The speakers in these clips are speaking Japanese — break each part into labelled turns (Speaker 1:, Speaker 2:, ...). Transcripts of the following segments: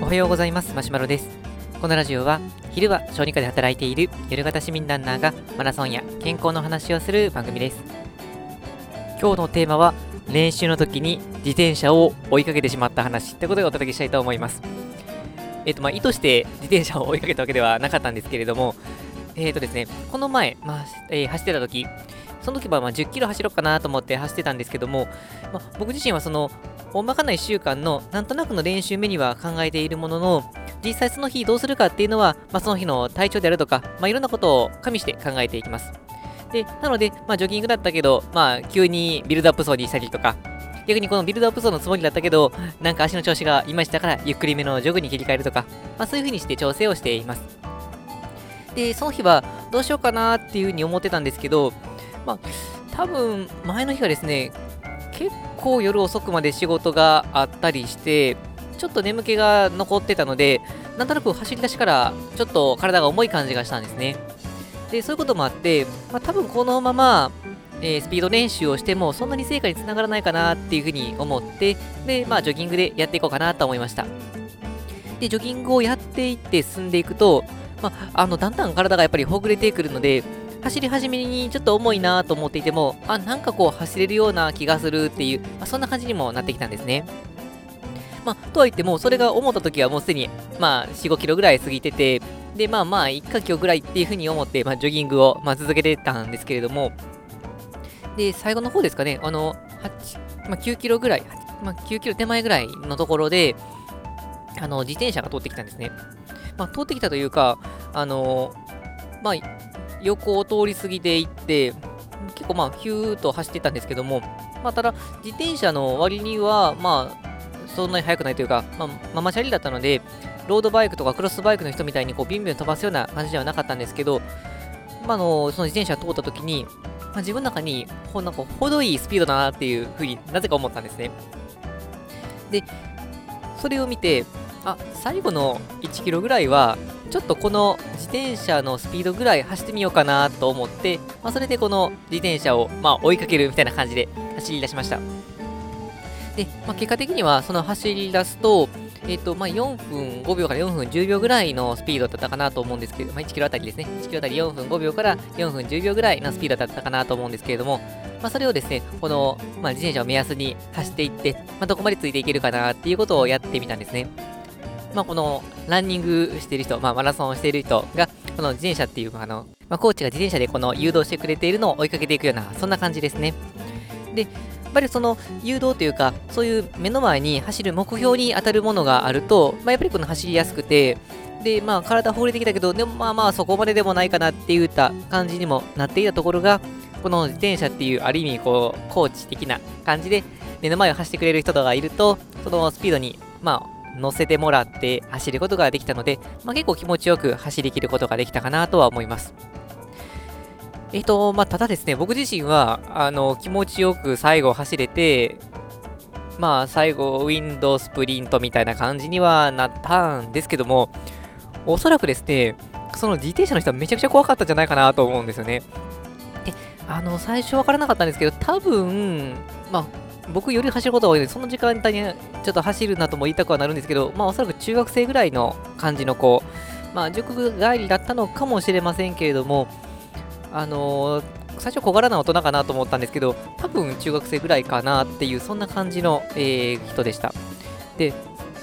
Speaker 1: おはようございます。マシュマロです。このラジオは昼は小児科で働いている夜型市民ランナーがマラソンや健康の話をする番組です。今日のテーマは練習の時に自転車を追いかけてしまった話ということでお届けしたいと思います。えっ、とまあ意図して自転車を追いかけたわけではなかったんですけれどもえっ、とですねこの前、まあえー走ってた時その時はまあ10キロ走ろうかなと思って走ってたんですけども、まあ、僕自身はその大まかな1週間のなんとなくの練習メニューは考えているものの実際その日どうするかっていうのは、まあ、その日の体調であるとか、まあ、いろんなことを加味して考えていきます。でなので、まあ、ジョギングだったけど、まあ、急にビルドアップ走にしたりとか逆にこのビルドアップ走のつもりだったけどなんか足の調子がいましたからゆっくりめのジョグに切り替えるとか、まあ、そういう風にして調整をしています。でその日はどうしようかなっていう風に思ってたんですけどまあ多分前の日がですね結構夜遅くまで仕事があったりしてちょっと眠気が残ってたのでなんとなく走り出しからちょっと体が重い感じがしたんですね。でそういうこともあって、まあ、多分このまま、えースピード練習をしてもそんなに成果につながらないかなっていうふうに思ってでまあジョギングでやっていこうかなと思いました。でジョギングをやっていって進んでいくと、まあ、あのだんだん体がやっぱりほぐれてくるので走り始めにちょっと重いなと思っていても、あ、なんかこう走れるような気がするっていう、まあ、そんな感じにもなってきたんですね。まあ、とはいっても、それが思った時はもうすでに、まあ、4、5キロぐらい過ぎてて、で、まあまあ、1かキロぐらいっていうふうに思って、まあ、ジョギングを、まあ、続けてたんですけれども、で、最後の方ですかね、あの、8、まあ、9キロぐらい、まあ、9キロ手前ぐらいのところで、あの、自転車が通ってきたんですね。まあ、通ってきたというか、あの、まあ、横を通り過ぎていって、結構まあ、ヒューと走ってたんですけども、まあ、ただ、自転車の割には、まあ、そんなに速くないというか、まあ、ママチャリだったので、ロードバイクとかクロスバイクの人みたいにこうビンビン飛ばすような感じではなかったんですけど、まあ、のその自転車通った時に、まあ、自分の中にほなんか程いいスピードだなっていうふうになぜか思ったんですね。で、それを見て、あ最後の1キロぐらいは、ちょっとこの自転車のスピードぐらい走ってみようかなと思って、まあ、それでこの自転車を、まあ、追いかけるみたいな感じで走り出しました。で、まあ、結果的にはその走り出すと、えっ、と、まあ、4分5秒から4分10秒ぐらいのスピードだったかなと思うんですけど、まあ、1キロあたりですね。1キロあたり4分5秒から4分10秒ぐらいのスピードだったかなと思うんですけれども、まあ、それをですね、この、まあ、自転車を目安に走っていって、まあ、どこまでついていけるかなっていうことをやってみたんですね。まあ、このランニングしている人、まあ、マラソンをしている人が、この自転車っていう、あの、まあ、コーチが自転車でこの誘導してくれているのを追いかけていくような、そんな感じですね。で、やっぱりその誘導というか、そういう目の前に走る目標に当たるものがあると、まあ、やっぱりこの走りやすくて、で、まあ、体ほぐれてきたけど、でもまあまあ、そこまででもないかなっていった感じにもなっていたところが、この自転車っていう、ある意味、こう、コーチ的な感じで、目の前を走ってくれる人がいると、そのスピードに、まあ、乗せてもらって走ることができたので、まあ、結構気持ちよく走り切ることができたかなとは思います。えっ、と、まあ、ただですね、僕自身は、あの、気持ちよく最後走れて、まあ、最後、ウィンドスプリントみたいな感じにはなったんですけども、おそらくですね、その自転車の人はめちゃくちゃ怖かったんじゃないかなと思うんですよね。で、あの、最初わからなかったんですけど、多分、まあ、僕より走ることが多いので、その時間帯にちょっと走るなとも言いたくはなるんですけど、まあおそらく中学生ぐらいの感じの子、まあ塾帰りだったのかもしれませんけれども、あのー最初小柄な大人かなと思ったんですけど、多分中学生ぐらいかなっていう、そんな感じの、えー人でした。で、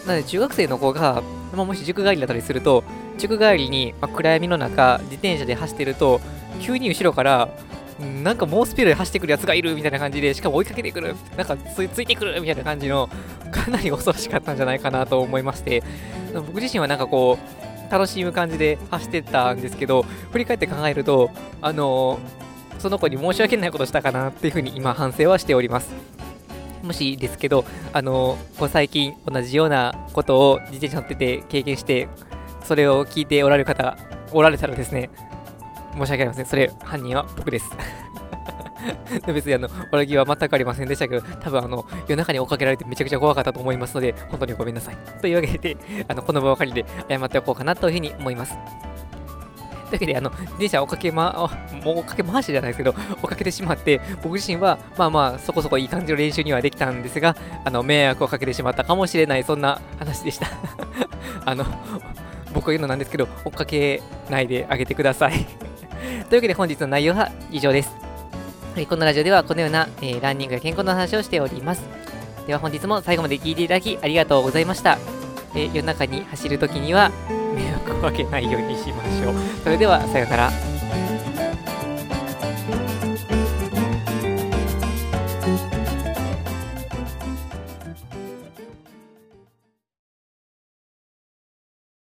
Speaker 1: なので中学生の子が、まあ、もし塾帰りだったりすると、塾帰りに、まあ、暗闇の中、自転車で走ってると、急に後ろから、なんか猛スピードで走ってくるやつがいるみたいな感じで、しかも追いかけてくる、なんかついてくるみたいな感じの、かなり恐ろしかったんじゃないかなと思いまして、僕自身はなんかこう、楽しむ感じで走ってたんですけど、振り返って考えると、あのーその子に申し訳ないことしたかなっていうふうに今反省はしております。もしですけど、あのーこう最近同じようなことを自転車乗ってて経験して、それを聞いておられる方おられたらですね、申し訳ありません。それ、犯人は僕です。別にあの、悪気は全くありませんでしたけど、多分あの、夜中に追っかけられてめちゃくちゃ怖かったと思いますので、本当にごめんなさい。というわけで、あの、この場を借りて謝っておこうかなというふうに思います。というわけで、あの、電車を追っかけま、もう追っかけ回しじゃないですけど、追っかけてしまって、僕自身は、まあまあ、そこそこいい感じの練習にはできたんですが、あの、迷惑をかけてしまったかもしれない、そんな話でした あの、僕が言うのなんですけど、追っかけないであげてくださいというわけで本日の内容は以上です。はい、このラジオではこのような、えー、ランニングや健康の話をしております。では本日も最後まで聴いていただきありがとうございました。えー、夜中に走るときには迷惑をかけないようにしましょう。それではさようなら。